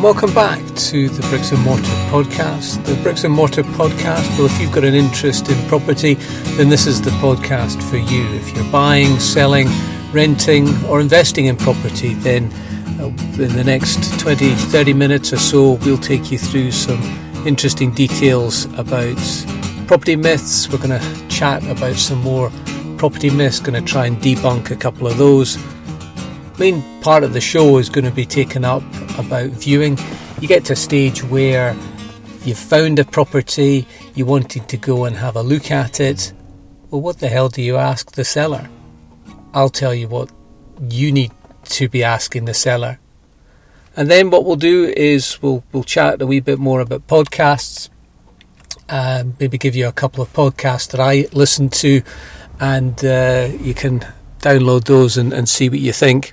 and welcome back to the Bricks and Mortar podcast. The Bricks and Mortar podcast, well, if you've got an interest in property, then this is the podcast for you. If you're buying, selling, renting, or investing in property, then uh, in the next 20, 30 minutes or so, we'll take you through some interesting details about property myths. We're going to chat about some more property myths, going to try and debunk a couple of those main part of the show is going to be taken up about viewing. You get to a stage where you've found a property, you wanted to go and have a look at it. Well, what the hell do you ask the seller? I'll tell you what you need to be asking the seller. And then what we'll do is we'll we'll chat a wee bit more about podcasts. Um, maybe give you a couple of podcasts that I listen to, and uh, you can download those and, and see what you think.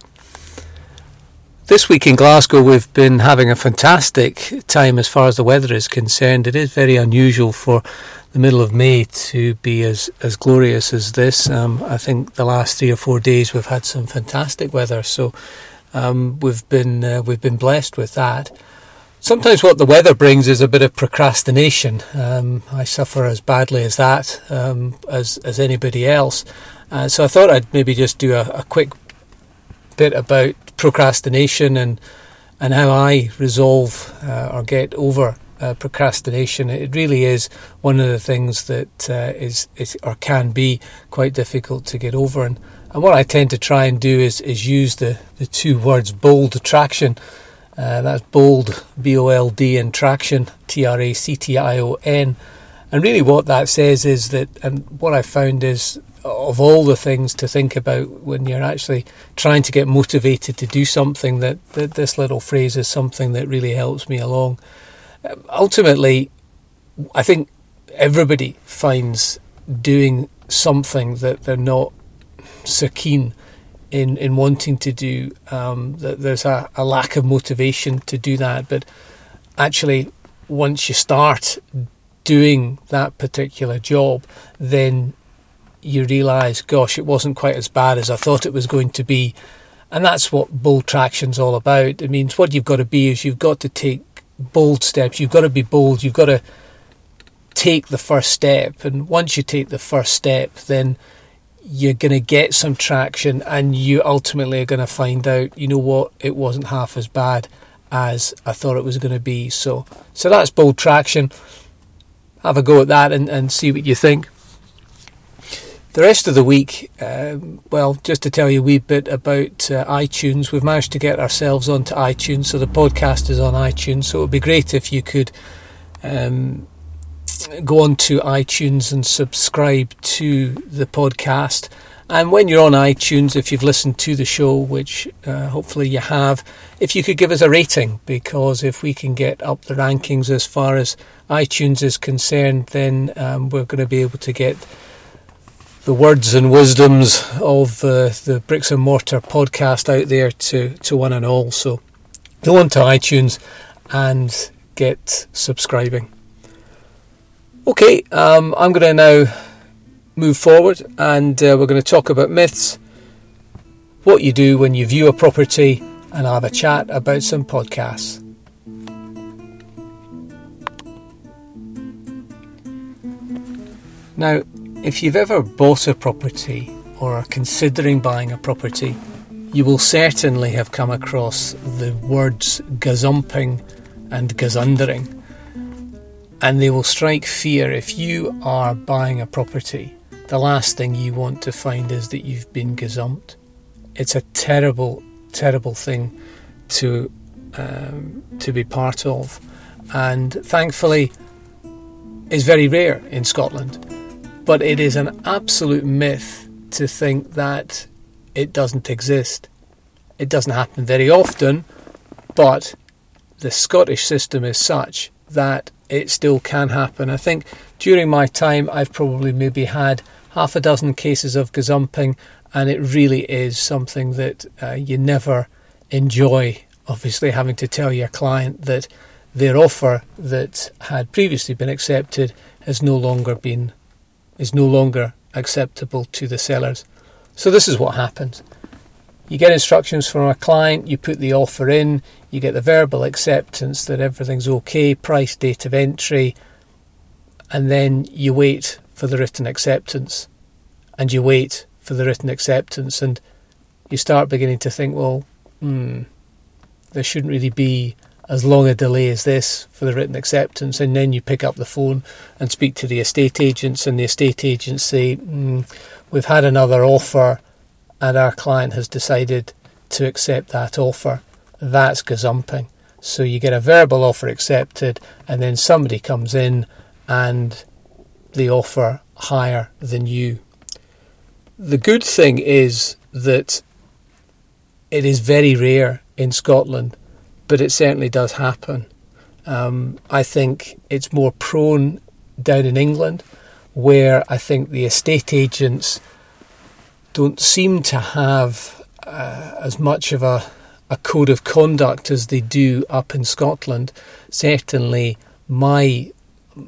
This week in Glasgow, we've been having a fantastic time as far as the weather is concerned. It is very unusual for the middle of May to be as, as glorious as this. Um, I think the last three or four days we've had some fantastic weather, so um, we've been uh, we've been blessed with that. Sometimes what the weather brings is a bit of procrastination. Um, I suffer as badly as that um, as as anybody else, uh, so I thought I'd maybe just do a, a quick bit about procrastination and and how I resolve uh, or get over uh, procrastination. It really is one of the things that uh, is is or can be quite difficult to get over. And, and what I tend to try and do is is use the, the two words bold attraction. Uh, that's bold, B O L D, and traction, T R A C T I O N. And really, what that says is that, and what I found is of all the things to think about when you're actually trying to get motivated to do something, that, that this little phrase is something that really helps me along. ultimately, I think everybody finds doing something that they're not so keen in, in wanting to do, um, that there's a, a lack of motivation to do that. But actually, once you start doing that particular job, then you realise, gosh, it wasn't quite as bad as I thought it was going to be. And that's what bold traction's all about. It means what you've got to be is you've got to take bold steps. You've got to be bold. You've got to take the first step. And once you take the first step, then you're going to get some traction and you ultimately are going to find out, you know what, it wasn't half as bad as I thought it was going to be. So, so that's bold traction. Have a go at that and, and see what you think. The rest of the week, um, well, just to tell you a wee bit about uh, iTunes, we've managed to get ourselves onto iTunes, so the podcast is on iTunes. So it would be great if you could um, go on to iTunes and subscribe to the podcast. And when you're on iTunes, if you've listened to the show, which uh, hopefully you have, if you could give us a rating, because if we can get up the rankings as far as iTunes is concerned, then um, we're going to be able to get the words and wisdoms of uh, the Bricks and Mortar podcast out there to, to one and all. So go on to iTunes and get subscribing. Okay, um, I'm going to now move forward and uh, we're going to talk about myths, what you do when you view a property, and I'll have a chat about some podcasts. Now, if you've ever bought a property or are considering buying a property, you will certainly have come across the words gazumping and gazundering. And they will strike fear if you are buying a property. The last thing you want to find is that you've been gazumped. It's a terrible, terrible thing to um, to be part of, and thankfully, is very rare in Scotland. But it is an absolute myth to think that it doesn't exist. It doesn't happen very often, but the Scottish system is such that it still can happen. I think during my time, I've probably maybe had half a dozen cases of gazumping, and it really is something that uh, you never enjoy. Obviously, having to tell your client that their offer that had previously been accepted has no longer been is no longer acceptable to the sellers. So this is what happens. you get instructions from a client, you put the offer in, you get the verbal acceptance that everything's okay, price, date of entry, and then you wait for the written acceptance. And you wait for the written acceptance, and you start beginning to think, well, hmm, there shouldn't really be as long a delay as this for the written acceptance. And then you pick up the phone and speak to the estate agents, and the estate agents say, mm, We've had another offer and our client has decided to accept that offer, that's gazumping. So you get a verbal offer accepted, and then somebody comes in and they offer higher than you. The good thing is that it is very rare in Scotland, but it certainly does happen. Um, I think it's more prone down in England, where I think the estate agents don't seem to have uh, as much of a, a code of conduct as they do up in Scotland. Certainly, my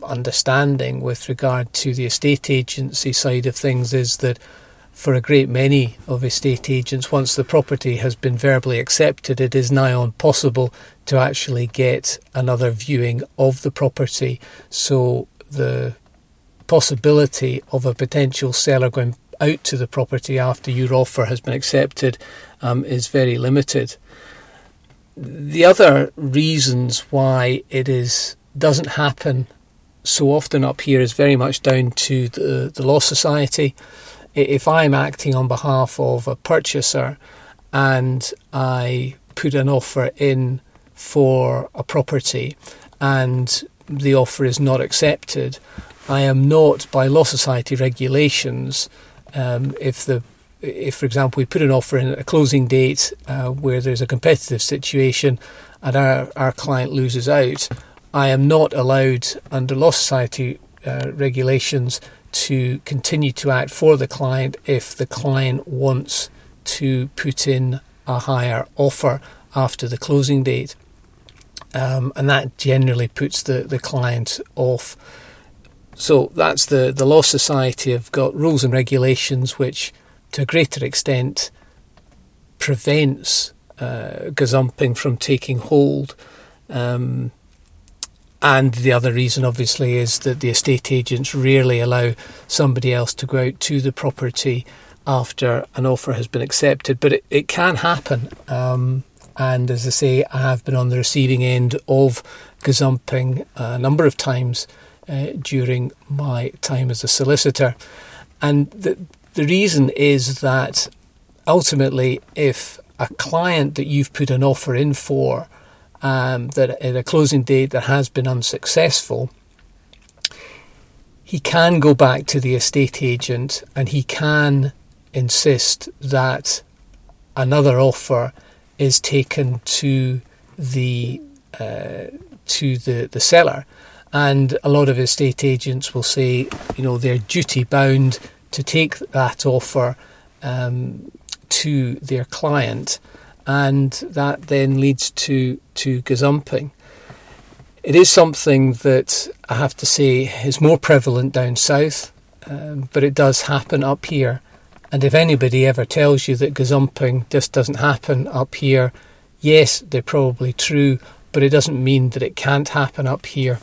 understanding with regard to the estate agency side of things is that for a great many of estate agents, once the property has been verbally accepted, it is nigh on possible to actually get another viewing of the property. So the possibility of a potential seller going out to the property after your offer has been accepted um, is very limited. The other reasons why it is doesn't happen so often up here is very much down to the, the law society. If I'm acting on behalf of a purchaser and I put an offer in for a property and the offer is not accepted, I am not, by law society regulations, um, if the if, for example, we put an offer in at a closing date uh, where there's a competitive situation and our, our client loses out, I am not allowed under Law Society uh, regulations to continue to act for the client if the client wants to put in a higher offer after the closing date. Um, and that generally puts the, the client off so that's the, the Law Society have got rules and regulations which, to a greater extent, prevents uh, gazumping from taking hold. Um, and the other reason, obviously, is that the estate agents rarely allow somebody else to go out to the property after an offer has been accepted. But it, it can happen. Um, and as I say, I have been on the receiving end of gazumping a number of times uh, during my time as a solicitor. And the, the reason is that ultimately, if a client that you've put an offer in for, um, that at a closing date that has been unsuccessful, he can go back to the estate agent and he can insist that another offer is taken to the uh, to the, the seller. And a lot of estate agents will say, you know, they're duty bound to take that offer um, to their client, and that then leads to to gazumping. It is something that I have to say is more prevalent down south, um, but it does happen up here. And if anybody ever tells you that gazumping just doesn't happen up here, yes, they're probably true, but it doesn't mean that it can't happen up here.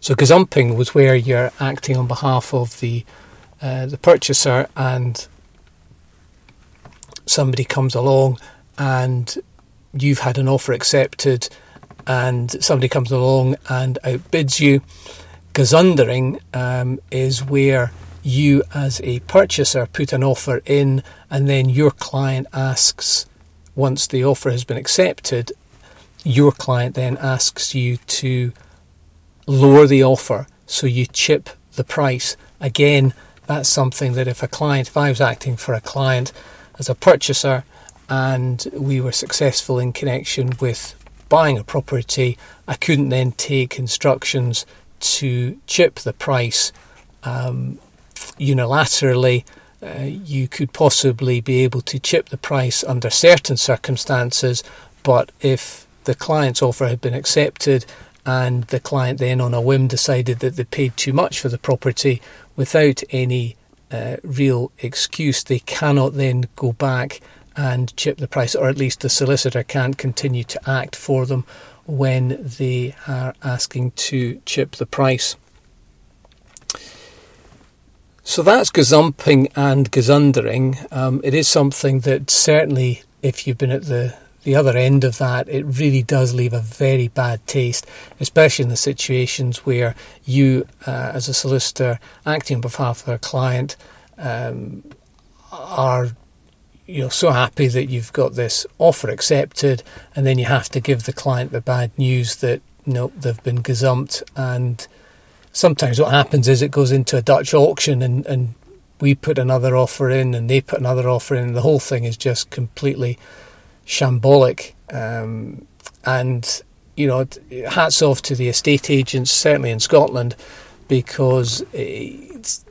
So gazumping was where you're acting on behalf of the uh, the purchaser, and somebody comes along and you've had an offer accepted, and somebody comes along and outbids you. Gazundering um, is where you, as a purchaser, put an offer in, and then your client asks, once the offer has been accepted, your client then asks you to lower the offer so you chip the price. Again, that's something that if a client, if I was acting for a client as a purchaser and we were successful in connection with buying a property, I couldn't then take instructions to chip the price um, unilaterally. Uh, you could possibly be able to chip the price under certain circumstances, but if the client's offer had been accepted and the client then on a whim decided that they paid too much for the property without any uh, real excuse, they cannot then go back and chip the price, or at least the solicitor can't continue to act for them when they are asking to chip the price. So that's gazumping and gazundering. Um, it is something that certainly, if you've been at the the other end of that, it really does leave a very bad taste, especially in the situations where you, uh, as a solicitor acting on behalf of a client, um, are you know so happy that you've got this offer accepted, and then you have to give the client the bad news that no, they've been gazumped, and sometimes what happens is it goes into a Dutch auction, and and we put another offer in, and they put another offer in, and the whole thing is just completely shambolic. Um, and, you know, hats off to the estate agents, certainly in Scotland, because it's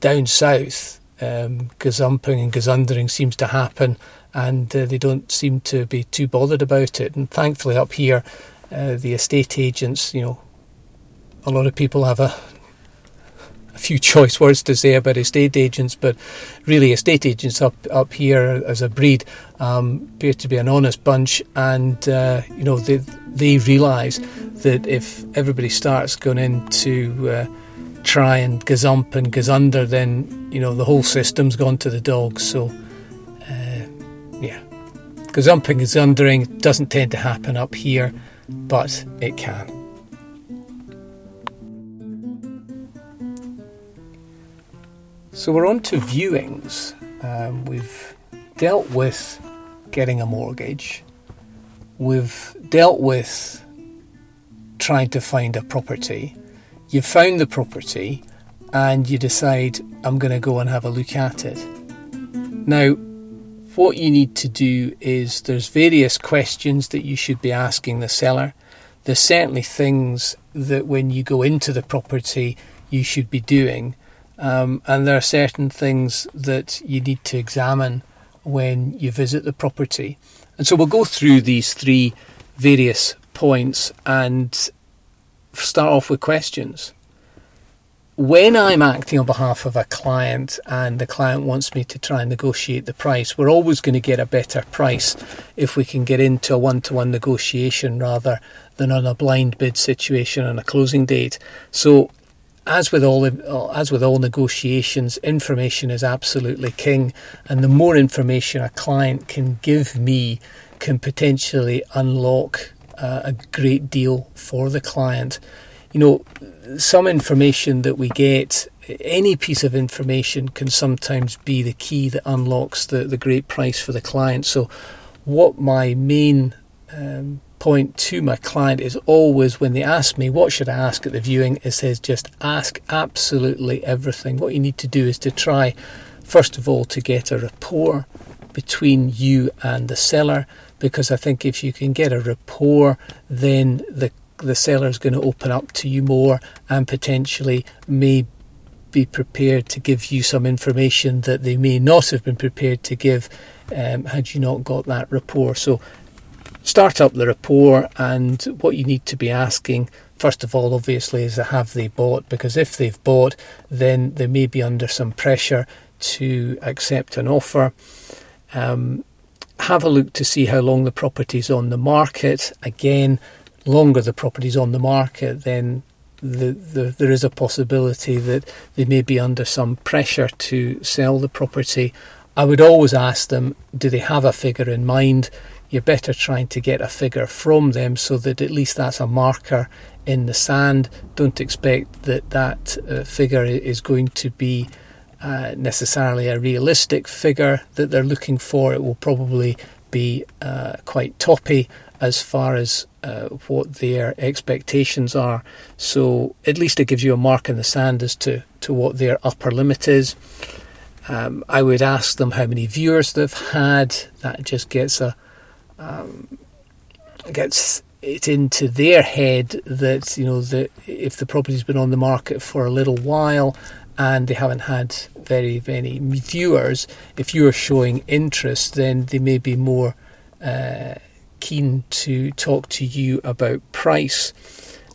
down south, um, gazumping and gazundering seems to happen, and uh, they don't seem to be too bothered about it. And thankfully, up here, uh, the estate agents, you know, a lot of people have a a few choice words to say about estate agents, but really, estate agents up up here as a breed um, appear to be an honest bunch, and uh, you know they they realise that if everybody starts going into uh, try and gazump and gazunder, then you know the whole system's gone to the dogs. So, uh, yeah, gazumping, gazundering doesn't tend to happen up here, but it can. So we're on to viewings. Um, we've dealt with getting a mortgage. We've dealt with trying to find a property. You've found the property and you decide, I'm going to go and have a look at it. Now, what you need to do is there's various questions that you should be asking the seller. There's certainly things that when you go into the property you should be doing um, and there are certain things that you need to examine when you visit the property. And so we'll go through these three various points and start off with questions. When I'm acting on behalf of a client and the client wants me to try and negotiate the price, we're always going to get a better price if we can get into a one to one negotiation rather than on a blind bid situation on a closing date. So as with all as with all negotiations, information is absolutely king, and the more information a client can give me can potentially unlock uh, a great deal for the client. You know, some information that we get, any piece of information can sometimes be the key that unlocks the, the great price for the client. So, what my main um, point to my client is always when they ask me what should I ask at the viewing, it says just ask absolutely everything. What you need to do is to try, first of all, to get a rapport between you and the seller, because I think if you can get a rapport, then the the seller is going to open up to you more and potentially may be prepared to give you some information that they may not have been prepared to give um, had you not got that rapport. So start up the rapport and what you need to be asking first of all obviously is have they bought because if they've bought then they may be under some pressure to accept an offer um, have a look to see how long the property's on the market. Again longer the property's on the market then the, the, there is a possibility that they may be under some pressure to sell the property. I would always ask them do they have a figure in mind? You're better trying to get a figure from them so that at least that's a marker in the sand. Don't expect that that uh, figure is going to be uh, necessarily a realistic figure that they're looking for. It will probably be uh, quite toppy as far as uh, what their expectations are. So at least it gives you a mark in the sand as to, to what their upper limit is. Um, I would ask them how many viewers they've had. That just gets a, um, gets it into their head that you know that if the property's been on the market for a little while and they haven't had very many viewers, if you are showing interest, then they may be more uh, keen to talk to you about price.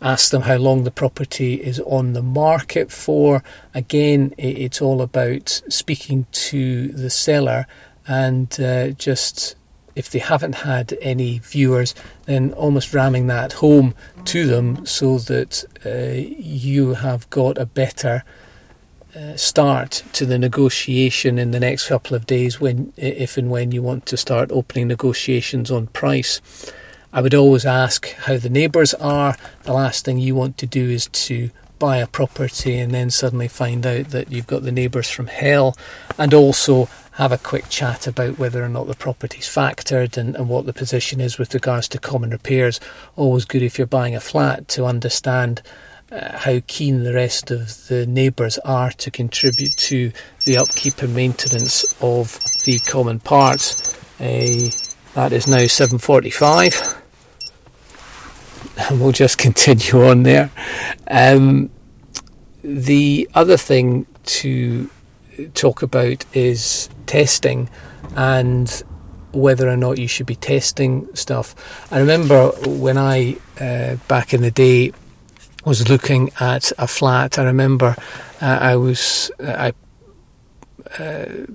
Ask them how long the property is on the market for. Again, it's all about speaking to the seller and uh, just if they haven't had any viewers, then almost ramming that home to them so that uh, you have got a better uh, start to the negotiation in the next couple of days when if and when you want to start opening negotiations on price. I would always ask how the neighbours are. The last thing you want to do is to buy a property and then suddenly find out that you've got the neighbours from hell, and also have a quick chat about whether or not the property's factored and, and what the position is with regards to common repairs. Always good if you're buying a flat to understand uh, how keen the rest of the neighbours are to contribute to the upkeep and maintenance of the common parts. Uh, that is now 7.45 and we'll just continue on there. Um, the other thing to talk about is testing and whether or not you should be testing stuff. I remember when I, uh, back in the day, was looking at a flat. I remember uh, I was uh, I uh,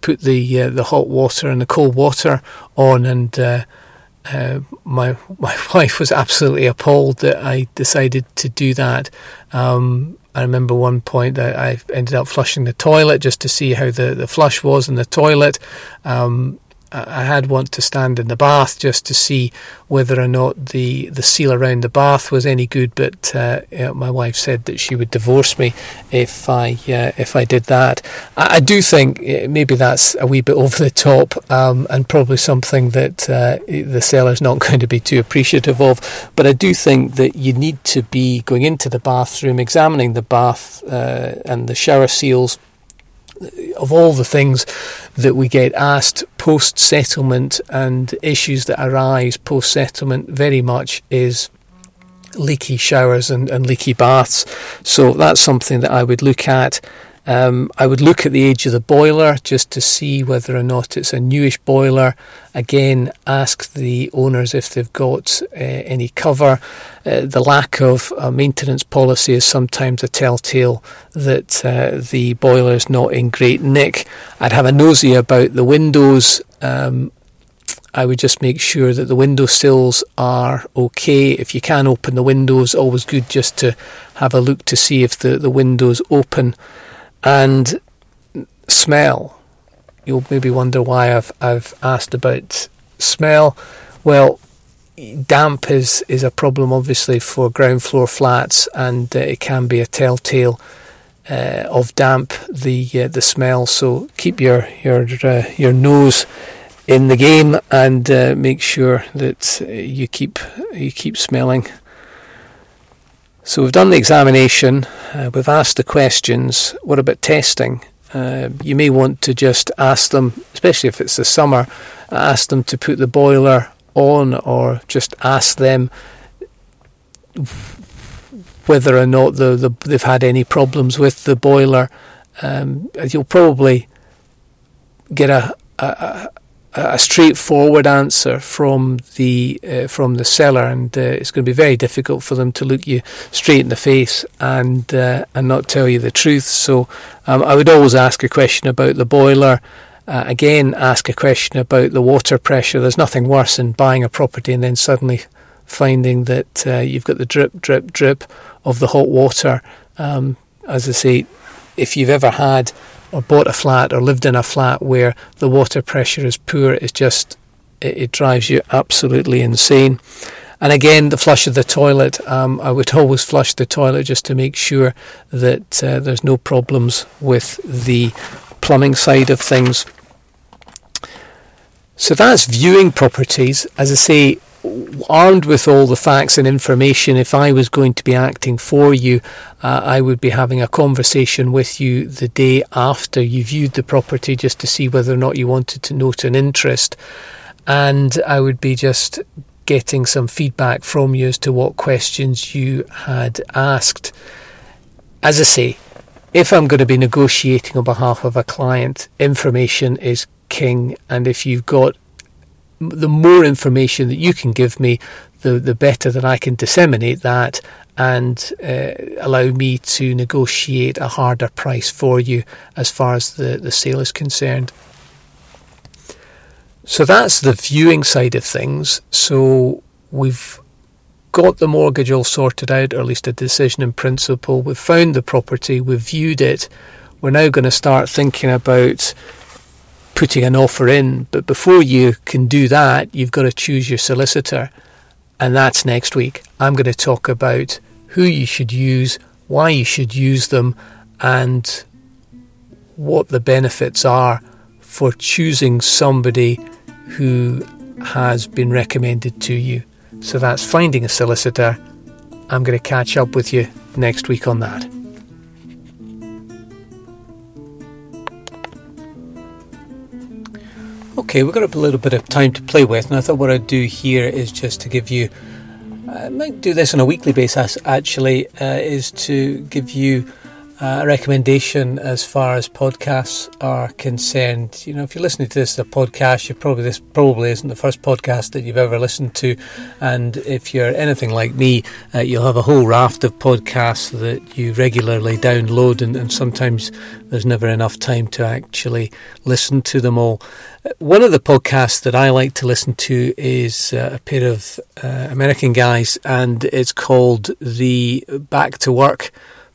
put the uh, the hot water and the cold water on, and uh, uh, my my wife was absolutely appalled that I decided to do that. Um, I remember one point that I ended up flushing the toilet just to see how the, the flush was in the toilet. Um, I had one to stand in the bath just to see whether or not the, the seal around the bath was any good. But uh, my wife said that she would divorce me if I uh, if I did that. I, I, do think uh, maybe that's a wee bit over the top um, and probably something that uh, the seller's not going to be too appreciative of. But I do think that you need to be going into the bathroom, examining the bath uh, and the shower seals of all the things that we get asked post settlement and issues that arise post settlement, very much is leaky showers and, and leaky baths. So that's something that I would look at. Um, I would look at the age of the boiler just to see whether or not it's a newish boiler. Again, ask the owners if they've got uh, any cover. Uh, the lack of a maintenance policy is sometimes a telltale that uh, the boiler is not in great nick. I'd have a nosy about the windows. Um, I would just make sure that the window sills are okay. If you can open the windows, always good just to have a look to see if the, the windows open and smell. You'll maybe wonder why I've I've asked about smell. Well, damp is is a problem obviously for ground floor flats, and uh, it can be a telltale uh, of damp the uh, the smell. So keep your your uh, your nose in the game and uh, make sure that uh, you keep you keep smelling so we've done the examination, uh, we've asked the questions. What about testing? Uh, you may want to just ask them, especially if it's the summer, ask them to put the boiler on or just ask them whether or not the, the, they've had any problems with the boiler. Um, you'll probably get a, a, a straightforward answer from the uh, from the seller, and uh, it's going to be very difficult for them to look you straight in the face and uh, and not tell you the truth. So, um, I would always ask a question about the boiler. Uh, again, ask a question about the water pressure. There's nothing worse than buying a property and then suddenly finding that uh, you've got the drip, drip, drip of the hot water. Um, as I say, if you've ever had or bought a flat or lived in a flat where the water pressure is poor, it's just it, it drives you absolutely insane. And again, the flush of the toilet, um, I would always flush the toilet just to make sure that uh, there's no problems with the plumbing side of things. So that's viewing properties. As I say, armed with all the facts and information, if I was going to be acting for you, uh, I would be having a conversation with you the day after you viewed the property just to see whether or not you wanted to note an interest. And I would be just getting some feedback from you as to what questions you had asked. As I say, if I'm going to be negotiating on behalf of a client, information is king. And if you've got the more information that you can give me, the the better that I can disseminate that and uh, allow me to negotiate a harder price for you as far as the, the sale is concerned. So that's the viewing side of things. So we've got the mortgage all sorted out, or at least a decision in principle. We've found the property, we've viewed it. We're now going to start thinking about putting an offer in. But before you can do that, you've got to choose your solicitor. And that's next week. I'm going to talk about who you should use, why you should use them, and what the benefits are for choosing somebody who has been recommended to you. So that's finding a solicitor. I'm going to catch up with you next week on that. Okay, we've got a little bit of time to play with, and I thought what I'd do here is just to give you. I might do this on a weekly basis actually, uh, is to give you uh, recommendation as far as podcasts are concerned. You know, if you're listening to this as a podcast, you probably this probably isn't the first podcast that you've ever listened to, and if you're anything like me, uh, you'll have a whole raft of podcasts that you regularly download, and, and sometimes there's never enough time to actually listen to them all. One of the podcasts that I like to listen to is uh, a pair of uh, American guys, and it's called the Back to Work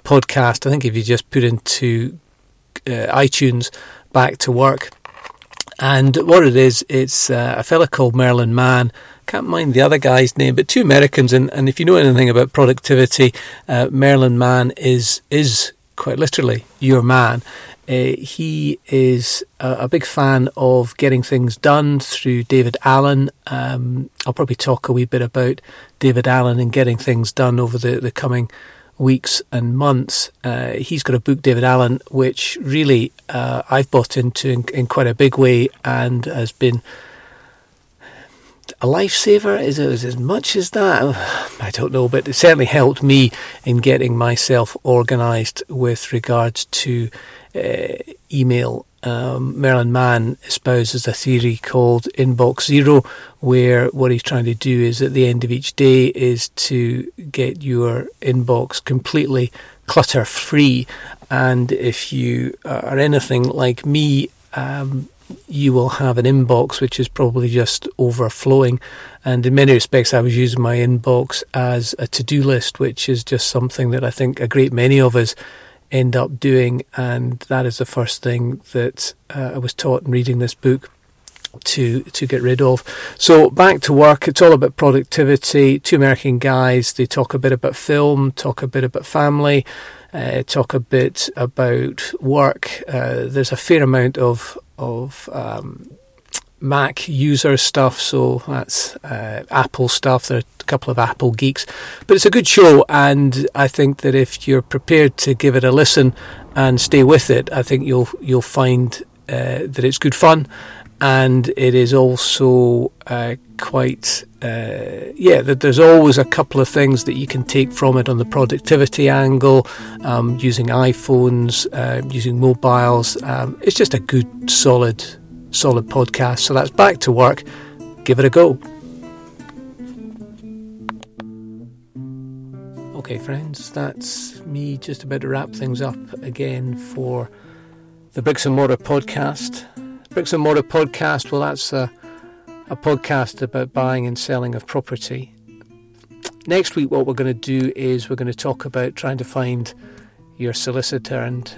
podcast. I think if you just put into uh, iTunes back to work, and what it is, it's uh, a fella called Merlin Mann. Can't mind the other guy's name, but two Americans. And, and if you know anything about productivity, uh, Merlin Mann is is quite literally your man. Uh, he is a, a, big fan of getting things done through David Allen. Um, I'll probably talk a wee bit about David Allen and getting things done over the, the coming weeks and months. Uh, he's got a book, David Allen, which really uh, I've bought into in, in, quite a big way and has been a lifesaver. Is it as much as that? I don't know, but it certainly helped me in getting myself organised with regards to uh, email um, Merlin Mann espouses a theory called inbox zero, where what he's trying to do is at the end of each day is to get your inbox completely clutter free. And if you are anything like me, um, you will have an inbox which is probably just overflowing. And in many respects, I was using my inbox as a to do list, which is just something that I think a great many of us end up doing. And that is the first thing that uh, I was taught in reading this book to to get rid of. So back to work. It's all about productivity. Two American guys. They talk a bit about film, talk a bit about family, uh, talk a bit about work. Uh, there's a fair amount of of um, Mac user stuff, so that's uh, Apple stuff. There are a couple of Apple geeks, but it's a good show, and I think that if you're prepared to give it a listen and stay with it, I think you'll you'll find uh, that it's good fun, and it is also uh, quite uh, yeah. That there's always a couple of things that you can take from it on the productivity angle, um, using iPhones, uh, using mobiles. Um, it's just a good solid solid podcast. So that's back to work. Give it a go. Okay, friends, that's me just about to wrap things up again for the Bricks and Mortar podcast. Bricks and Mortar podcast, well, that's a, a podcast about buying and selling of property. Next week, what we're going to do is we're going to talk about trying to find your solicitor and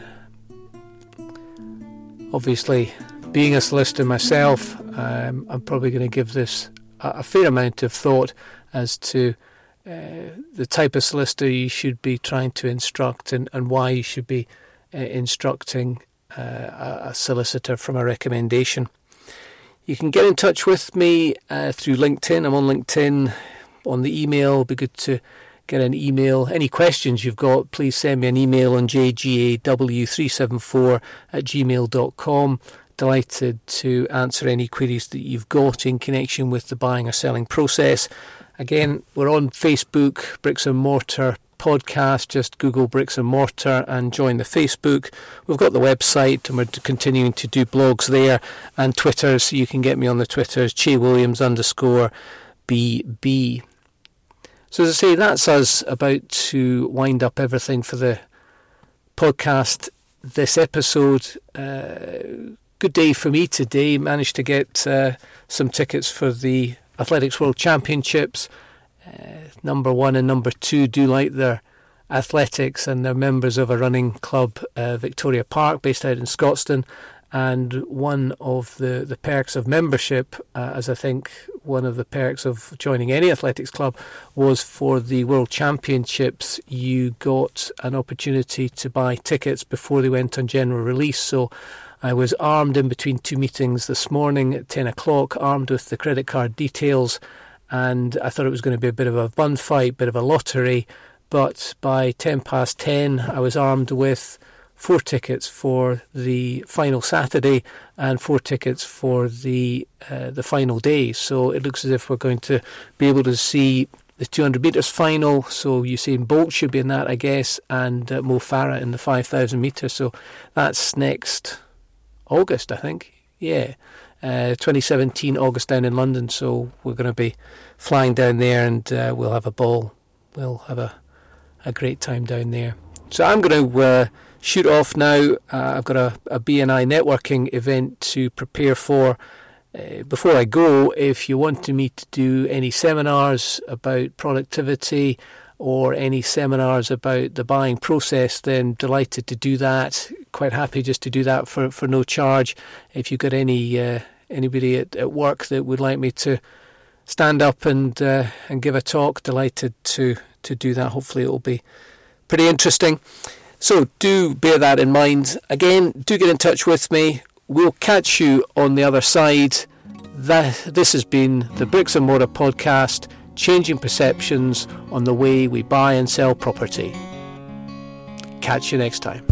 obviously being a solicitor myself, um, I'm probably going to give this a, a, fair amount of thought as to uh, the type of solicitor you should be trying to instruct and, and why you should be uh, instructing uh, a solicitor from a recommendation. You can get in touch with me uh, through LinkedIn. I'm on LinkedIn. On the email, it'll be good to get an email. Any questions you've got, please send me an email on jgaw374 at gmail.com delighted to answer any queries that you've got in connection with the buying or selling process. Again, we're on Facebook, Bricks and Mortar podcast. Just Google Bricks and Mortar and join the Facebook. We've got the website and we're continuing to do blogs there and Twitter, so you can get me on the Twitters, Che Williams underscore BB. So, as I say, that's us about to wind up everything for the podcast this episode. Uh, good day for me today. Managed to get uh, some tickets for the Athletics World Championships. Uh, number one and number two do like their athletics and they're members of a running club, uh, Victoria Park, based out in Scotstoun. And one of the, the perks of membership, uh, as I think one of the perks of joining any athletics club, was for the World Championships, you got an opportunity to buy tickets before they went on general release. So I was armed in between two meetings this morning at 10 o'clock, armed with the credit card details, and I thought it was going to be a bit of a bun fight, a bit of a lottery. But by 10 past 10, I was armed with four tickets for the final Saturday and four tickets for the uh, the final day. So it looks as if we're going to be able to see the 200 metres final. So Usain Bolt should be in that, I guess, and uh, Mo Farah in the 5,000 metres. So that's next August, I think. Yeah. Uh, 2017 August down in London, so we're going to be flying down there and uh, we'll have a ball. We'll have a a great time down there. So I'm going to uh, shoot off now. Uh, I've got a, a BNI networking event to prepare for. Uh, before I go, if you wanted me to do any seminars about productivity or any seminars about the buying process, then delighted to do that. Quite happy just to do that for, for no charge. If you've got any uh, anybody at, at work that would like me to stand up and uh, and give a talk, delighted to to do that. Hopefully, it will be pretty interesting. So do bear that in mind. Again, do get in touch with me. We'll catch you on the other side. That this has been the Bricks and Mortar podcast, changing perceptions on the way we buy and sell property. Catch you next time.